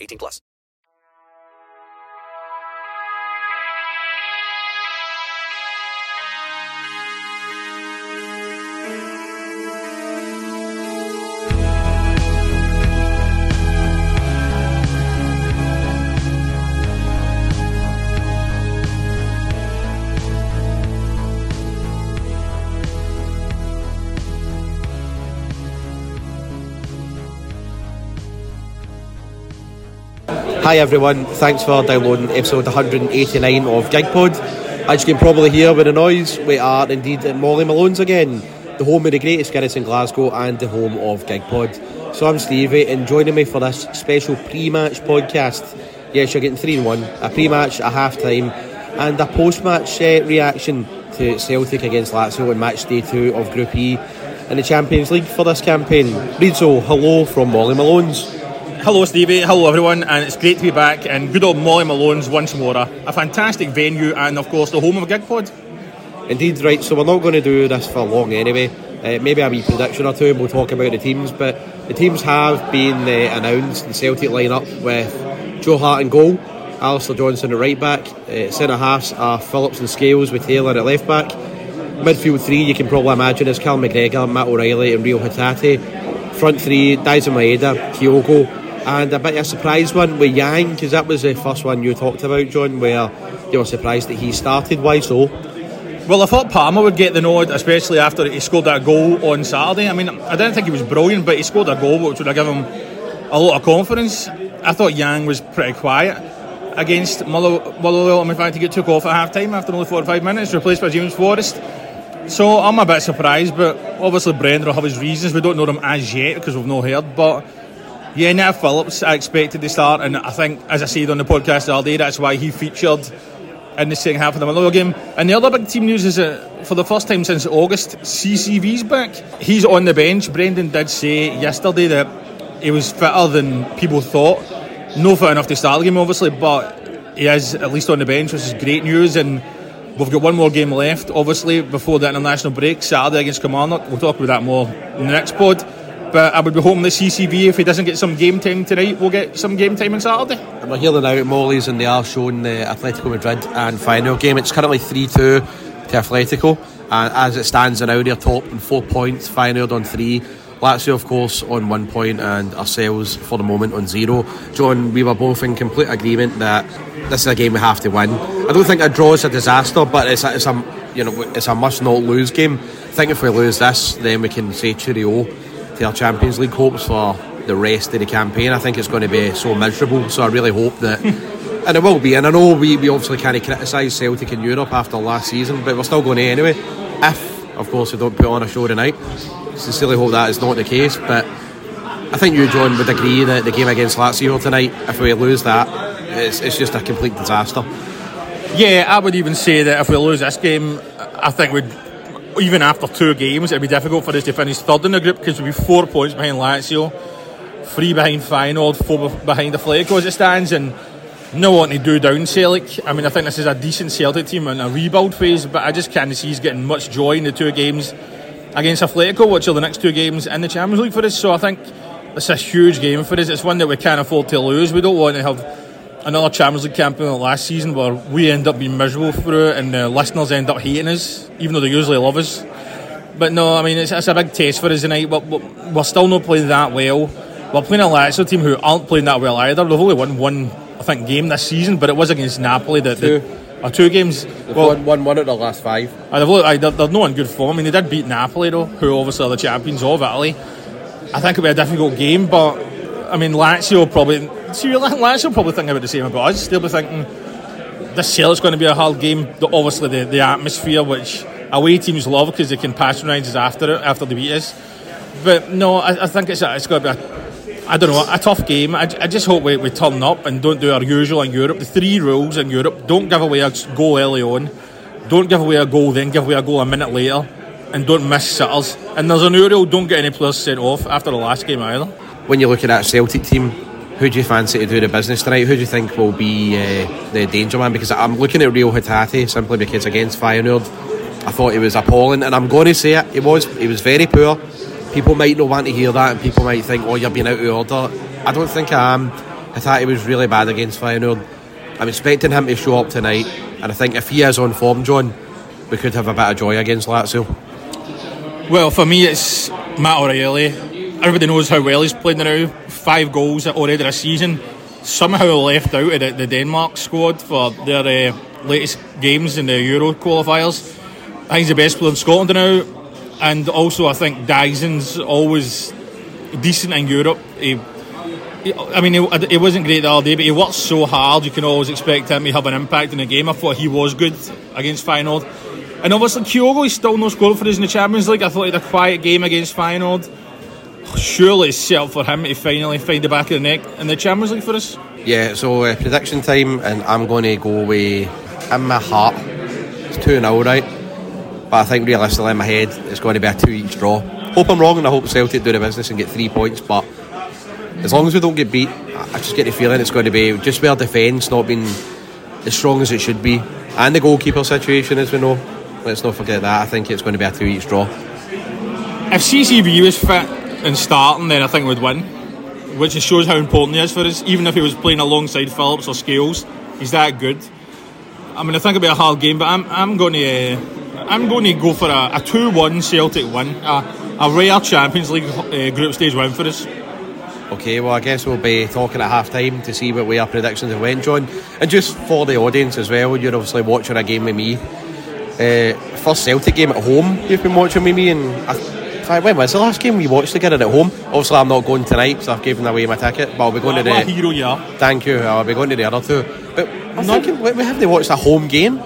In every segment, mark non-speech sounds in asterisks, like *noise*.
18 plus. Hi everyone, thanks for downloading episode 189 of GigPod. As you can probably hear with the noise, we are indeed at Molly Malone's again, the home of the greatest Guinness in Glasgow and the home of GigPod. So I'm Stevie and joining me for this special pre-match podcast. Yes, you're getting 3 in 1, a pre-match, a half-time and a post-match uh, reaction to Celtic against Lazio in match day 2 of Group E in the Champions League for this campaign. Rizzo, hello from Molly Malone's. Hello, Stevie. Hello, everyone, and it's great to be back in good old Molly Malone's once more. A fantastic venue, and of course, the home of GigPod. Indeed, right. So we're not going to do this for long anyway. Uh, maybe a wee prediction or two, and we'll talk about the teams. But the teams have been uh, announced. The Celtic line-up with Joe Hart in goal, Alistair Johnston at right back. Uh, Centre halves are Phillips and Scales with Taylor at left back. Midfield three, you can probably imagine, is Cal McGregor, Matt O'Riley, and Rio Hatate. Front three, Daizen Maeda, Kyogo and a bit of a surprise one with Yang because that was the first one you talked about, John, where you were surprised that he started. Why so? Well, I thought Palma would get the nod, especially after he scored that goal on Saturday. I mean, I didn't think he was brilliant, but he scored a goal which would have given him a lot of confidence. I thought Yang was pretty quiet against Motherwell. In fact, he took off at half time after only 45 minutes, replaced by James Forrest. So I'm a bit surprised, but obviously Brendan will have his reasons. We don't know them as yet because we've not heard, but yeah, Nat Phillips, I expected to start, and I think, as I said on the podcast other day, that's why he featured in the second half of the Motherwell game. And the other big team news is that for the first time since August, CCV's back. He's on the bench. Brendan did say yesterday that he was fitter than people thought. No fit enough to start the game, obviously, but he is at least on the bench, which is great news. And we've got one more game left, obviously, before the international break, Saturday against Kilmarnock. We'll talk about that more in the next pod. But uh, I would be hoping that CCV, if he doesn't get some game time tonight, will get some game time on Saturday. And we're now at Molly's and they are showing the Atletico Madrid and Feyenoord game. It's currently 3 2 to Atletico. And as it stands now, they're top on four points, Feyenoord on three. Lazio, of course, on one point, and ourselves for the moment on zero. John, we were both in complete agreement that this is a game we have to win. I don't think a draw is a disaster, but it's a, it's a you know it's a must not lose game. I think if we lose this, then we can say cheerio to our Champions League hopes for the rest of the campaign. I think it's going to be so miserable. So I really hope that, *laughs* and it will be. And I know we, we obviously can't criticise Celtic in Europe after last season, but we're still going anyway. If, of course, we don't put on a show tonight. Sincerely hope that is not the case. But I think you, John, would agree that the game against Lazio tonight, if we lose that, it's, it's just a complete disaster. Yeah, I would even say that if we lose this game, I think we'd even after two games, it'd be difficult for us to finish third in the group because we'd be four points behind Lazio. three behind Feyenoord, four behind Atletico as it stands, and no wanting to do down Celtic. I mean, I think this is a decent Celtic team in a rebuild phase, but I just can't see he's getting much joy in the two games against Atletico, which are the next two games in the Champions League for us. So I think it's a huge game for us. It's one that we can't afford to lose. We don't want to have another Champions League campaign like last season where we end up being miserable through it and the listeners end up hating us, even though they usually love us. But no, I mean, it's, it's a big test for us tonight. We're, we're still not playing that well. We're playing a Lazio team who aren't playing that well either. They've only won one, I think, game this season, but it was against Napoli. That Two. or two games. They've well, won, one out of the last five. uh, they've, looked- uh, they're, they're not in good form. I mean, they did beat Napoli, though, who obviously are the champions of Italy. I think it'll be a difficult game, but I mean, Lazio probably. See, Lazio probably think about the same about us. They'll be thinking this Celtic's going to be a hard game. The, obviously, the, the atmosphere, which away teams love because they can patronise us after it, after they beat us. But no, I, I think it's it's going to be a, I don't know, a tough game. I, I just hope we, we turn up and don't do our usual in Europe. The three rules in Europe: don't give away a goal early on, don't give away a goal, then give away a goal a minute later, and don't miss sitters. And there's a new rule: don't get any players sent off after the last game either. When you look at that Celtic team, who do you fancy to do the business tonight? Who do you think will be uh, the danger man? Because I'm looking at Rio Hatate simply because against Feyenoord, I thought he was appalling, and I'm going to say it. He was. He was very poor. People might not want to hear that, and people might think, "Oh, you're being out of order." I don't think I am. Hatate was really bad against Feyenoord. I'm expecting him to show up tonight, and I think if he is on form, John, we could have a bit of joy against Lazio. Well, for me, it's Matt O'Riley. Everybody knows how well he's played now. Five goals already this season. Somehow left out of the, the Denmark squad for their uh, latest games in the Euro qualifiers. I think he's the best player in Scotland now. And also, I think Daizen's always decent in Europe. He, he- I mean, he wasn't great the other day, but he works so hard. You can always expect him to have an impact in the game. I thought he was good against Feyenoord. And obviously, Kyogo, he's still no scored for us in the Champions League. I thought he had a quiet game against Feyenoord. Surely it's set up for him to finally find the back of the neck in the Champions League for us. Yeah, so uh, prediction time, and I'm going to go away in my heart. It's 2 0, right? But I think realistically in my head, it's going to be a 2 each draw. Hope I'm wrong, and I hope Celtic do the business and get three points. But as long as we don't get beat, I just get the feeling it's going to be just where defence not being as strong as it should be. And the goalkeeper situation, as we know. Let's not forget that. I think it's going to be a 2 each draw. If CCV is fit and starting, then I think we'd win. Which just shows how important he is for us. Even if he was playing alongside Phillips or Scales, he's that good. I mean, I think it'll be a hard game, but I'm, I'm going to uh, I'm going to go for a, a two-one Celtic win, a, a rare Champions League uh, group stage win for us. Okay, well, I guess we'll be talking at half time to see what way our predictions have went, John. And just for the audience as well, you're obviously watching a game with me. Uh, first Celtic game at home you've been watching with me, and I, I, when was the last game we watched together at home? Obviously, I'm not going tonight, so I've given away my ticket, but I'll be going to What the. hero you are. Thank you, I'll be going to the other two. But I'm Not- thinking, we haven't watched a home game.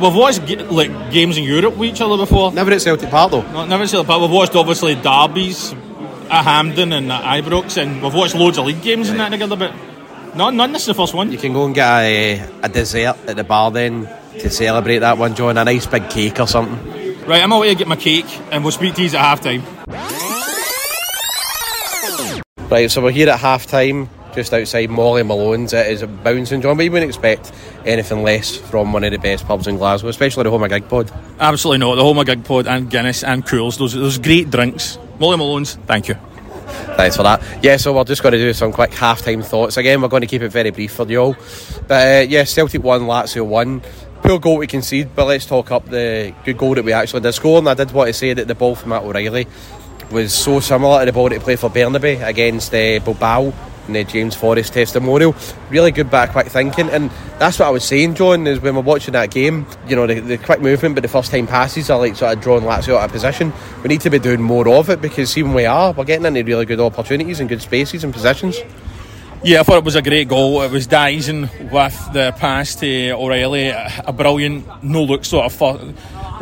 We've watched like games in Europe with each other before. Never at Celtic Park, though. No, never seen it, but we've watched obviously derbies at Hampden and at Ibrox, and we've watched loads of league games and that together. But no, none. This is the first one. You can go and get a, a dessert at the bar then to celebrate that one, John. A nice big cake or something. Right, I'm away to get my cake, and we'll speak to you at half time. Right, so we're here at half time, just outside Molly Malone's. It is a bouncing, John, but you wouldn't expect anything less from one of the best pubs in Glasgow, especially the home of Gig Pod. Absolutely not. The home of Gig Pod and Guinness and Cools. Those those great drinks. Molly Malone's. Thank you. Thanks for that. Yeah, so we're just going to do some quick half time thoughts. Again, we're going to keep it very brief for you all. But uh, yeah, Celtic 1, Lazio 1. Poor goal we conceded, but let's talk up the good goal that we actually did score. And I did want to say that the ball from Matt O'Riley was so similar to the ball that he played for Bernabei against uh, Bilbao in the James Forrest testimonial. Really good back quick thinking, and that's what I was saying, John, is when we're watching that game, you know, the, the quick movement, but the first time passes are like sort of drawing Lazio out of position. We need to be doing more of it because even we are, we're getting into really good opportunities and good spaces and positions. Yeah, I thought it was a great goal. It was Daizen with the pass to O'Riley, a brilliant no look sort of fir-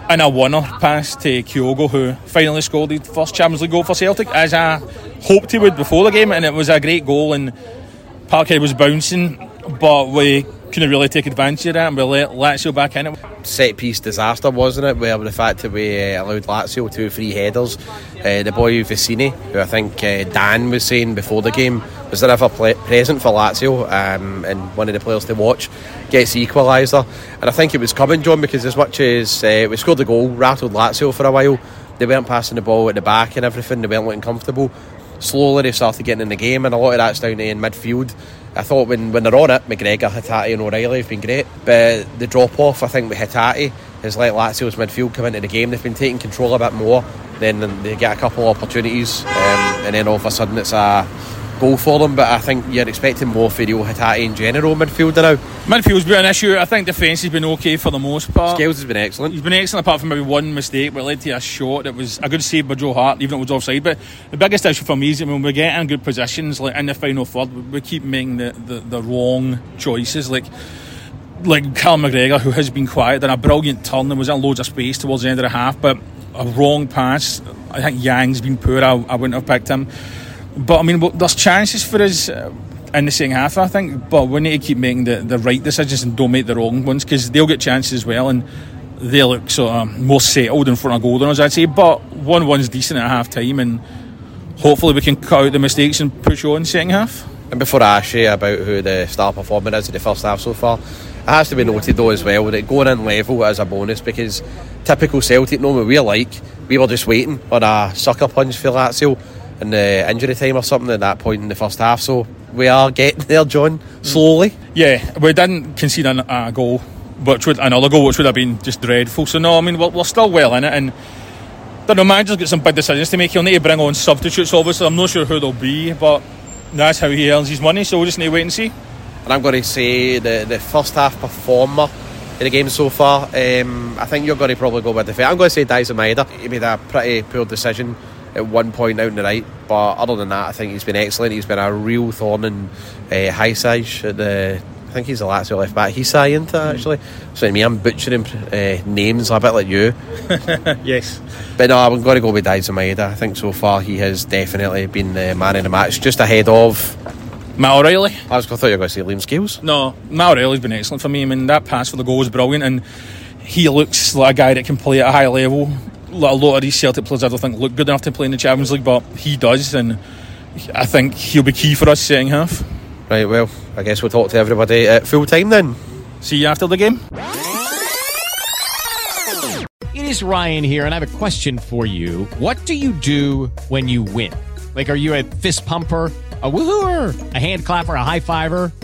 and a winner pass to Kyogo, who finally scored the first Champions League goal for Celtic, as I hoped he would before the game, and it was a great goal. And Parkhead was bouncing, but we couldn't really take advantage of that and we let Lazio back in it. set piece disaster, wasn't it? Where the fact that we uh, allowed Lazio two free headers. Uh, the boy Vecino, who I think uh, Dan was saying before the game was there ever ple- present for Lazio um, and one of the players to watch, gets the equaliser. And I think it was coming, John, because as much as uh, we scored the goal, rattled Lazio for a while, they weren't passing the ball at the back and everything, they weren't looking comfortable. Slowly they started getting in the game, and a lot of that's down in midfield. I thought when, when they're on it, McGregor, Hatate, and O'Riley have been great, but the drop off, I think, with Hatate has let Lazio's midfield come into the game. They've been taking control a bit more, then they get a couple of opportunities, um, and then all of a sudden it's a goal for them. But I think you're expecting more for Rio Hatate in general midfielder now. Midfield's been an issue. I think defence has been okay for the most part. Scales has been excellent. He's been excellent apart from maybe one mistake where it led to a shot that was a good save by Joe Hart, even though it was offside. But the biggest issue for me is when we get in good positions, like in the final third, we keep making the, the, the wrong choices. Like like Cal McGregor, who has been quiet, done a brilliant turn and was in loads of space towards the end of the half, but a wrong pass. I think Yang's been poor. I, I wouldn't have picked him. But I mean, there's chances for us uh, in the second half, I think. But we need to keep making the, the right decisions and don't make the wrong ones because they'll get chances as well and they look sort of more settled in front of goal than us, I'd say. But 1 1's decent at half time and hopefully we can cut out the mistakes and push on second half. And before I ask you about who the star performer is in the first half so far, it has to be noted though as well that going in level as a bonus because typical Celtic, what we're like, we were just waiting on a sucker punch for Lazio in the injury time or something at that point in the first half. So we are getting there, John, slowly. Yeah, we didn't concede an- a goal, which would another goal, which would have been just dreadful. So no, I mean we're, we're still well in it, and the manager's got some big decisions to make. He'll need to bring on substitutes. Obviously, I'm not sure who they'll be, but that's how he earns his money. So we'll just need to wait and see. And I'm going to say the, the first half performer in the game so far, um, I think you're going to probably go with the fair. I'm going to say Daizen Maeda. He made a pretty poor decision at one point out in the right, but other than that, I think he's been excellent. He's been a real thorn in uh, high size at the. I think he's the Lazio left back. He's saying to actually. So me, I'm butchering uh, names a bit like you. *laughs* Yes. But no, I'm going to go with Daizen Maeda. I think so far he has definitely been the man in the match, just ahead of. Matt O'Riley. I was I thought you were going to say Liam Scales. No, Matt O'Riley's been excellent for me. I mean, that pass for the goal was brilliant, and he looks like a guy that can play at a high level. Like A lot of these Celtic players, I don't think, look good enough to play in the Champions League, but he does, and I think he'll be key for us second half. Right, well, I guess we'll talk to everybody at full time then. See you after the game. It is Ryan here, and I have a question for you. What do you do when you win? Like, are you a fist pumper? A woohooer, a hand clapper, a high fiver.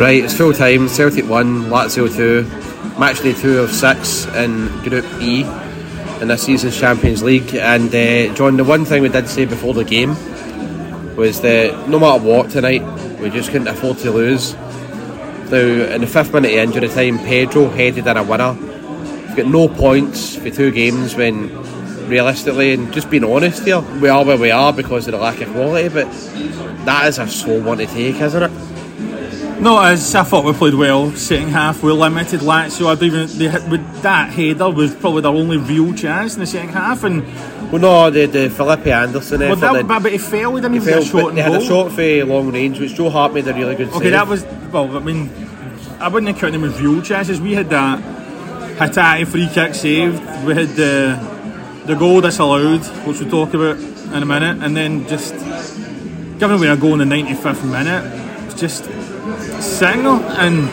Right, it's full time. Celtic 1, Lazio 2. Match day 2 of 6 in Group E in this season's Champions League. And uh, John, the one thing we did say before the game was that no matter what tonight, we just couldn't afford to lose. Now, in the fifth minute of injury time, Pedro headed in a winner. We've got no points for two games when realistically, and just being honest here, we are where we are because of the lack of quality, but that is a slow one to take, isn't it? No, as I thought we played well second half. We limited Lazio. I even they, hit- with that header was probably their only real chance in the second half, and Well, no, the, the Felipe Anderson Well, effort. that, then- but, but he failed. He didn't he get a shot but on had a goal. shot for long range, which Joe Hart made a really good save. Okay, save. that was well. I mean, I wouldn't count them as real chances. We had that Hatate free kick saved. We had the the goal disallowed, which we'll talk about in a minute, and then just giving away a goal in the 95th minute. Just signal, and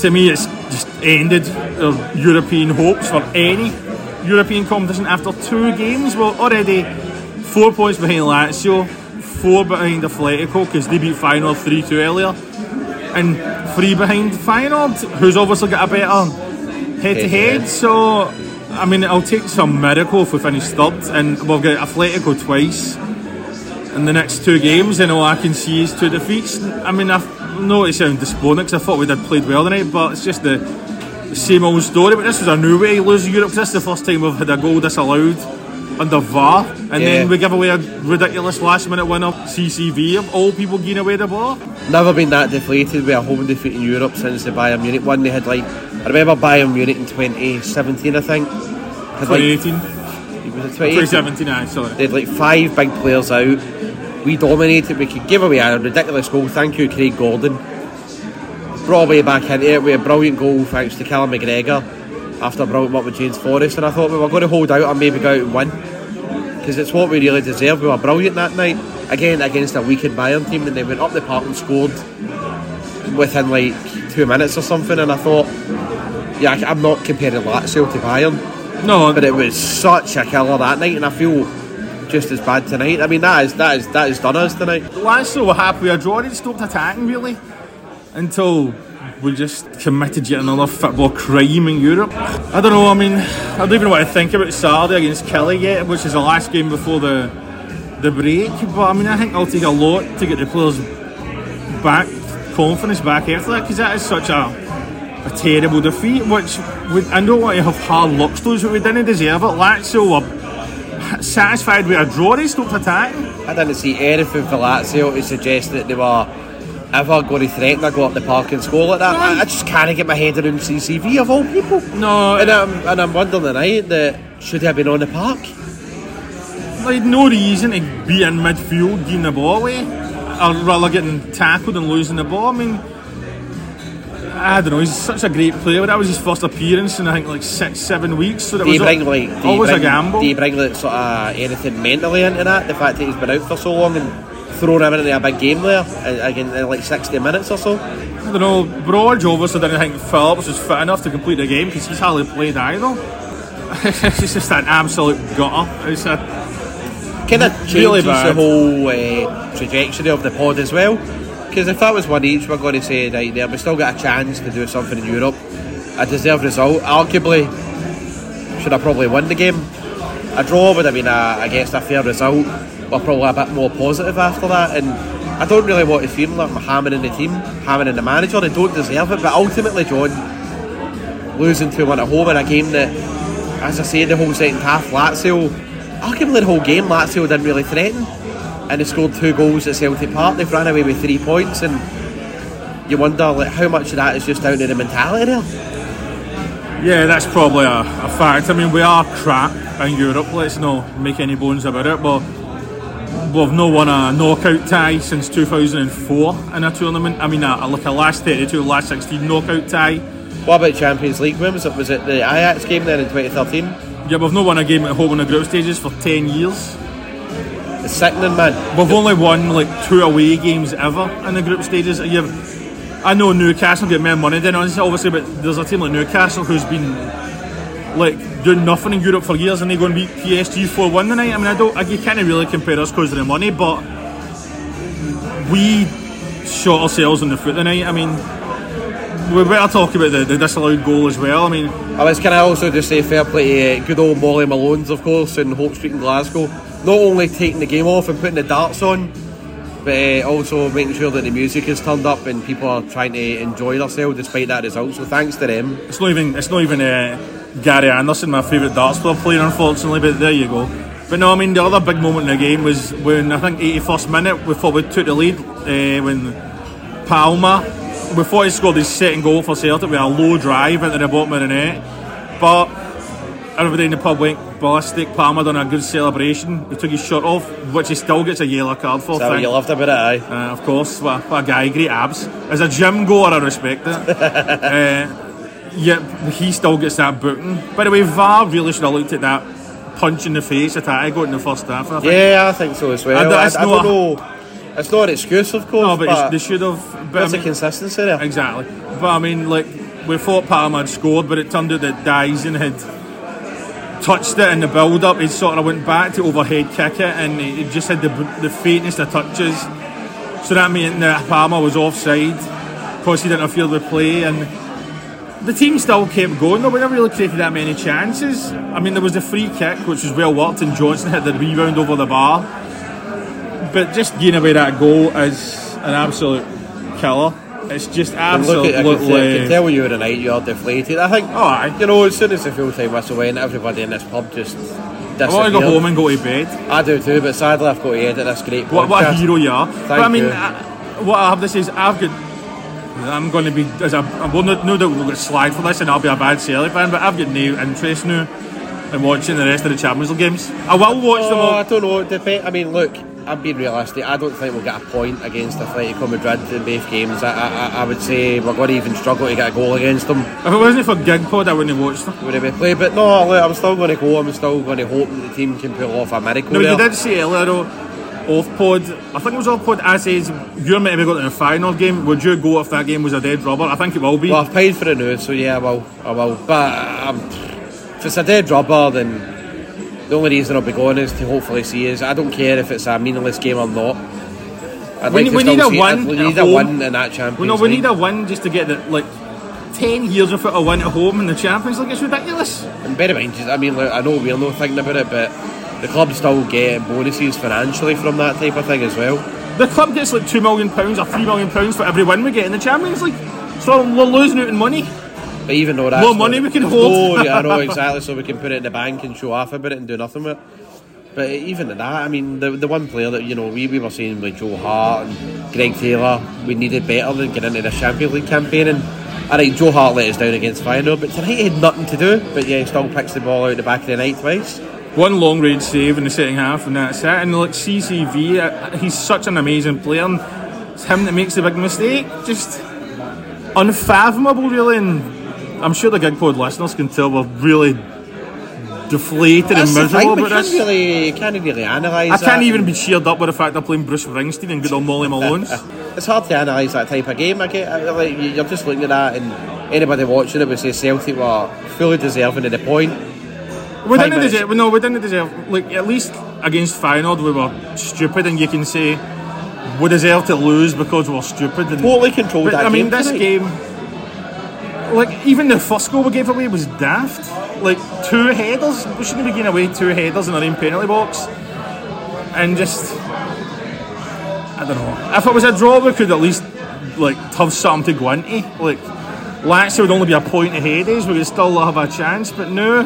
to me, it's just ended their European hopes for any European competition after two games. Well, already four points behind Lazio, four behind Atletico because they beat Feyenoord 3 2 earlier, and three behind Feyenoord, who's obviously got a better head to head. So, I mean, it'll take some miracle if we finish third, and we've got Atletico twice in the next two games, and all I can see is two defeats. I mean, I know it sounds despondent because I thought we'd had played well tonight, but it's just the, same old story. But this was a new way of losing Europe. This is the first time we've had a goal disallowed under VAR, and Yeah. then we give away a ridiculous last minute winner, CCV, of all people giving away the ball. Never been that deflated with a home defeat in Europe since the Bayern Munich one. They had like, I remember Bayern Munich in 2017, I think. Had like, 2018, was it 2018? 2017, aye, sorry. They had like five big players out. We dominated. We could give away a ridiculous goal. Thank you, Craig Gordon. Brought away back into it with a brilliant goal thanks to Callum McGregor after a brilliant work with James Forrest. And I thought we were going to hold out and maybe go out and win because it's what we really deserve. We were brilliant that night again against a weakened Bayern team, and they went up the park and scored within like two minutes or something. And I thought, yeah, I- I'm not comparing Lazio to Bayern No, but it was such a killer that night, and I feel just as bad tonight. I mean, that is that is that has done us tonight. Lazio were happy a draw. They stopped attacking really until we just committed yet another football crime in Europe. I don't know. I mean, I don't even what to think about Saturday against Killie yet, which is the last game before the the break. But I mean, I think it'll take a lot to get the players back, confidence back after that, because that is such a a terrible defeat. Which we, I don't want to have hard luck stories, but we didn't deserve it. Lazio were satisfied with a draw. They stopped attacking. I didn't see anything for Lazio to suggest that they were ever going to threaten or go up the park and score like that. I, I just can't get my head around CCV of all people. No, And I'm and I'm wondering tonight that should he have been on the park? Like no reason to be in midfield giving the ball away, or rather getting tackled and losing the ball. I mean, I don't know. He's such a great player. That was his first appearance in I think like six, seven weeks. So that Do was bring al- like do always bring, a gamble. Do you bring like sort of anything mentally into that? The fact that he's been out for so long and thrown him into a big game there uh, again in like 60 minutes or so. I don't know. Broad obviously didn't think Phillips was fit enough to complete the game because he's hardly played either. *laughs* it's just an absolute gutter. It's a kind of changes Really the whole uh, trajectory of the pod as well. Because if that was one each, we're going to say right there, we still got a chance to do something in Europe. A deserved result. Arguably, should have probably won the game. A draw would have been, a, I guess, a fair result. We're probably a bit more positive after that. And I don't really want to feel like I'm hammering the team, hammering the manager. They don't deserve it. But ultimately, John, losing 2 1 at home in a game that, as I say, the whole second half, Lazio, arguably the whole game, Lazio didn't really threaten. And they scored two goals at Celtic Park. They've ran away with three points. And you wonder like, how much of that is just down to the mentality there. Yeah, that's probably a, a fact. I mean, we are crap in Europe, let's not make any bones about it, but we've not won a knockout tie since 2004 in a tournament. I mean, a, like a last 32, last 16 knockout tie. What about Champions League? When was it? Was it the Ajax game then in 2013? Yeah, we've not won a game at home in the group stages for 10 years. It's sickening, man. We've only won like two away games ever in the group stages. You've, I know Newcastle get more money than us, obviously, but there's a team like Newcastle who's been like doing nothing in Europe for years, and they go and beat PSG four one tonight. I mean, I don't, I, you can't really compare us because of the money, but we shot ourselves in the foot tonight. I mean, we better talk about the, the disallowed goal as well. I mean, I was can I also just say fair play to uh, good old Molly Malone's of course in Hope Street in Glasgow. Not only taking the game off and putting the darts on, but uh, also making sure that the music is turned up and people are trying to enjoy themselves despite that result. So thanks to them. It's not even it's not even uh, Gary Anderson, my favourite darts player, playing unfortunately. But there you go. But no, I mean the other big moment in the game was when I think 81st minute we thought we took the lead uh, when Palma we thought he scored his second goal for Celtic with a low drive into the bottom of the net, but everybody in the pub went ballistic. Palma done a good celebration. He took his shirt off, which he still gets a yellow card for. Is that what you loved about it? Aye. Uh, of course, what, what a guy, great abs. As a gym goer, I respect it. *laughs* uh, yeah, he still gets that booking. By the way, VAR really should have looked at that punch in the face that I got in the first half. I think. Yeah, I think so as well. I I, don't- I, it's don't not- know. It's not an excuse, of course. No, but, but they should have. But I mean, consistency there? exactly. But I mean, like we thought Palma had scored, but it turned out that Daizen had touched it in the build-up. He sort of went back to overhead kick it, and he just had the the faintest of touches. So that meant that Palma was offside because he didn't feel the play, and the team still kept going. though. We never really created that many chances. I mean, there was a free kick which was well worked, and Johnston hit the rebound over the bar. But just giving away that goal is an absolute killer. It's just absolutely. look at, I can, tell, I can tell you tonight you're deflated. I think, Oh, aye. you know, as soon as the full time whistle went, everybody in this pub just I want to go home and go to bed. I do too, but sadly I've got to edit this great What, what a hero you are. but I mean, you. uh, what I have to say is, I've got. I'm going to be, as a, I will no, doubt we'll get slagged for this and I'll be a bad Celtic fan, but I've got no interest now in watching the rest of the Champions League games. I will watch them Oh, all. I don't know. Depend. I mean, look, I'm being realistic. I don't think we'll get a point against Atletico Madrid in both games. I, I, I would say we're going to even struggle to get a goal against them If it wasn't for Gigpod, I wouldn't have watched them. when we play. But no, look, I'm still going to go. I'm still going to hope that the team can pull off a miracle. No, there. you did say earlier though, off pod. I think it was off pod. I said you're meant to be going to the final game. Would you go if that game was a dead rubber? I think it will be. Well, I've paid for it now, so yeah, I will. I will. But um, it's a dead rubber, then the only reason I'll be going is to hopefully see is I don't care if it's a meaningless game or not. I'd We- like we need a see- win We need a home. win in that Champions well, no, we League. need a win just to get the like. Ten years without a win at home in the Champions League, it's ridiculous. And bear in mind, I mean, look, I know we're not thinking about it, but the club still get bonuses financially from that type of thing as well. The club gets like two million pounds or three million pounds for every win we get in the Champions League. So we're losing out in money. But even though that's More money we can hold. No, yeah, I know exactly. So we can put it in the bank and show off about it and do nothing with it. But even at that, I mean, the, the one player that you know we, we were saying with Joe Hart and Greg Taylor, we needed better than get into the Champions League campaign. And all right, Joe Hart let us down against Feyenoord, but tonight he had nothing to do. But yeah, he still picks the ball out the back of the net twice. One long range save in the second half, and that's it. And like CCV, uh, he's such an amazing player, and it's him that makes the big mistake. Just unfathomable, really. And I'm sure the Gigpod listeners can tell we're really deflated That's and miserable thing, about can't this. really, can't really analyse. I can't even be cheered up with the fact they're playing Bruce Springsteen and good old Molly Malone's. *laughs* It's hard to analyse that type of game. I get, I- like, you- you're just looking at that, and anybody watching it would say Celtic were fully deserving of the point. We didn't deserve. No, we didn't deserve. Like at least against Feyenoord, we were stupid, and you can say we deserve to lose because we're stupid. And, Totally controlled but, I mean, game this tonight. game, like even the first goal we gave away was daft. Like two headers, we shouldn't be giving away two headers in our own penalty box, and just I don't know. If it was a draw, we could at least like have something to go into. Like Lazio would only be a point ahead of us, we could still have a chance. But no,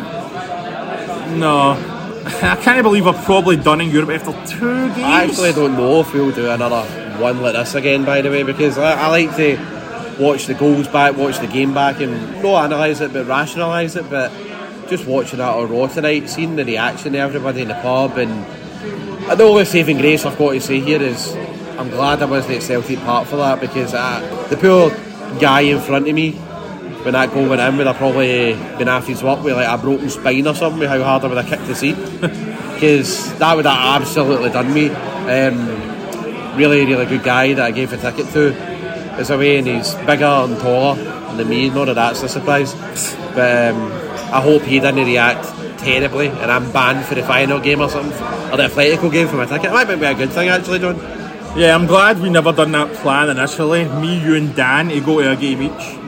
no. *laughs* I can't believe we're probably done in Europe after two games. I actually don't know if we'll do another one like this again, by the way, because I, I like to watch the goals back, watch the game back, and not analyse it, but rationalise it. But just watching that on Raw tonight, seeing the reaction of everybody in the pub, and the only saving grace I've got to say here is I'm glad I wasn't at Celtic Park for that because uh, the poor guy in front of me. When that goal went in, would have probably been off his work with like a broken spine or something, how hard I would have kicked the seat. *laughs* Because that would have absolutely done me. Um, really, really good guy that I gave a ticket to is away, and he's bigger and taller than me. Not that that's a surprise, but um, I hope he didn't react terribly, and I'm banned for the final game or something, or the Atletico game for my ticket. It might be a good thing actually, John. Yeah, I'm glad we never done that plan initially. Me, you, and Dan to go to a game each.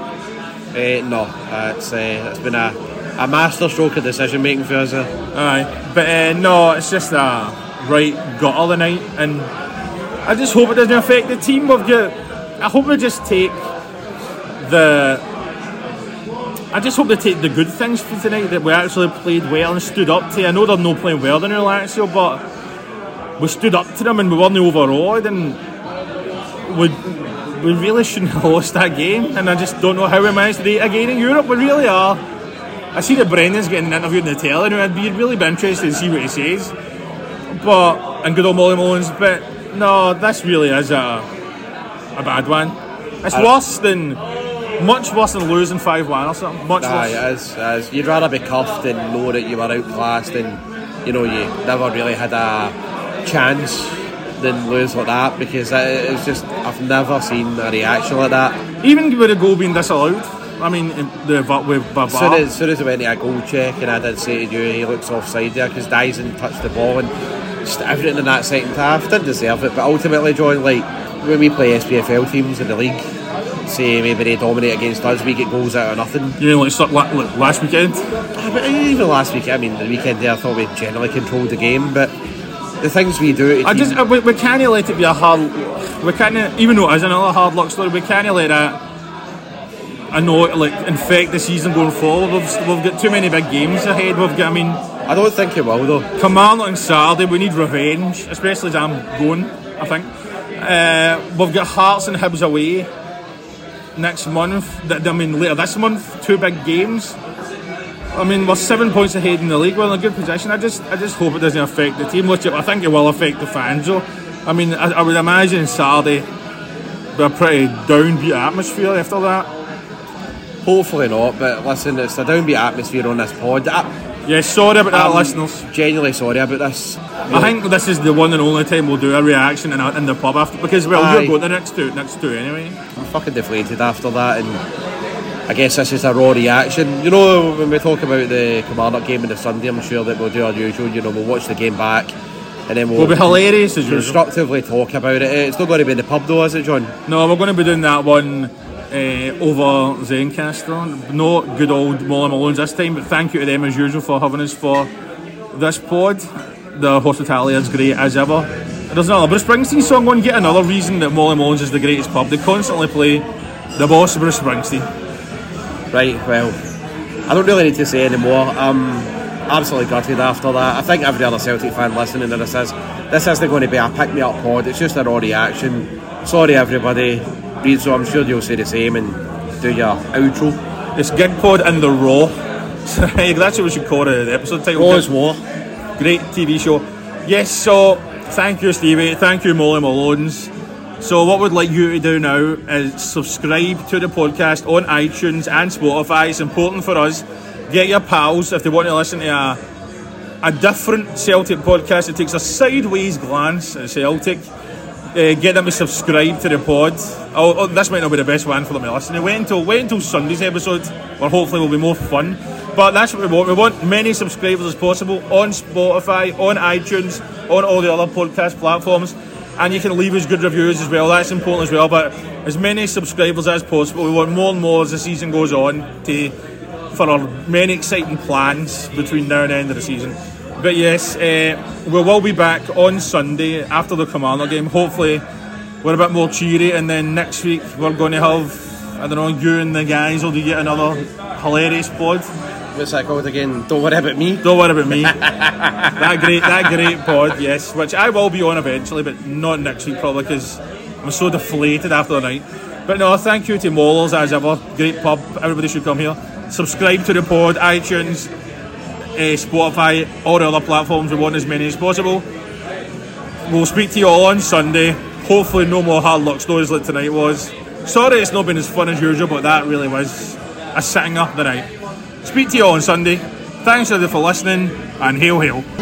Uh, no, uh, it's uh, it's been a a master stroke of decision making for us. Uh. Aye, but uh, no, it's just a right gutter the night, and I just hope it doesn't affect the team. We've got. I hope we just take the. I just hope they take the good things from tonight that we actually played well and stood up to. I know they're not playing well than Lazio, but we stood up to them and we weren't overawed, and we we really shouldn't *laughs* have lost that game. And I just don't know how we managed to do it again in Europe. We really are I see that Brendan's getting interviewed in the telly, and I'd be really be interested to see what he says. But and good old Molly Mullins, but no, this really is a a bad one. It's I- worse than much worse than losing five one or something. Much Aye, worse. it is, it is. You'd rather be cuffed and know that you were outclassed and you know you never really had a chance than lose like that because it, it's just I've never seen a reaction like that. Even with a goal being disallowed, I mean the with As soon as, as soon as I went to a goal check and I did say to you he looks offside there because Daizen touched the ball and just everything in that second half didn't deserve it but ultimately John like when we play SPFL teams in the league say maybe they dominate against us we get goals out of nothing You know, like, like last weekend. Ah, but even last week I mean the weekend there I thought we generally controlled the game but the things we do I just uh, we, we can't let it be a hard. We can't even though it is another hard luck story. We can't let that. I know like infect the season going forward. We've, we've got too many big games ahead. We've got. I mean, I don't think it will though Kilmarnock on Saturday. We need revenge, especially as I'm going. I think uh, we've got Hearts and Hibs away next month. Th- I mean, later this month, two big games. I mean, we're seven points ahead in the league. We're in a good position. I just, I just hope it doesn't affect the team. Which I think it will affect the fans. Though. I mean, I, I would imagine Saturday be a pretty downbeat atmosphere after that. hopefully not but listen it's a downbeat atmosphere on this pod I, Yeah, sorry about that, I'm listeners. genuinely sorry about this I think this is the one and only time we'll do a reaction in, a, in the pub after because well, Aye. you're going the next two, next two anyway. I'm fucking deflated after that, and I guess this is a raw reaction. You know, when we talk about the Kilmarnock game on the Sunday, I'm sure that we'll do our usual. You know, we'll watch the game back, and then we'll, Will be hilarious constructively talk about it. It's not going to be in the pub though, is it, John? No, we're going to be doing that one uh, over Zencastr. No good old Molly Malone's this time, but thank you to them as usual for having us for this pod. The hospitality is great as ever. There's another Bruce Springsteen song on, yet another reason that Molly Malone's is the greatest pub. They constantly play the boss Bruce Springsteen. Right. Well, I don't really need to say anymore. I'm absolutely gutted after that. I think every other Celtic fan listening to this is this isn't going to be a pick me up pod. It's just a raw reaction. Sorry, everybody. So I'm sure you'll say the same and do your outro. It's Gig Pod and the Raw. *laughs* That's what we should call it, the episode title. War is war. Great TV show. Yes, so thank you, Stevie. Thank you, Molly Malones. So, what we'd like you to do now is subscribe to the podcast on iTunes and Spotify. It's important for us. Get your pals if they want to listen to a, a different Celtic podcast that takes a sideways glance at Celtic. Uh, get them to subscribe to the pod. Oh, oh, this might not be the best one for them to listen to. Wait until wait until Sunday's episode, where hopefully will be more fun. But that's what we want. We want many subscribers as possible on Spotify, on iTunes, on all the other podcast platforms, and you can leave us good reviews as well. That's important as well. But as many subscribers as possible. We want more and more as the season goes on to for our many exciting plans between now and the end of the season. But yes, uh, we will be back on Sunday after the Commander game. Hopefully, we're a bit more cheery, and then next week we're going to have I don't know you and the guys will do yet another hilarious pod. What's that called again? Don't worry about me. Don't worry about me. *laughs* that great, that great pod, yes, which I will be on eventually, but not next week probably because I'm so deflated after the night. But no, thank you to Mollers as ever. Great pub. Everybody should come here. Subscribe to the pod, iTunes, uh, Spotify, all the other platforms. We want as many as possible. We'll speak to you all on Sunday. Hopefully, no more hard luck stories like tonight was. Sorry, it's not been as fun as usual, but that really was a sitting up the night. Speak to you all on Sunday. Thanks everybody for listening, and hail, hail.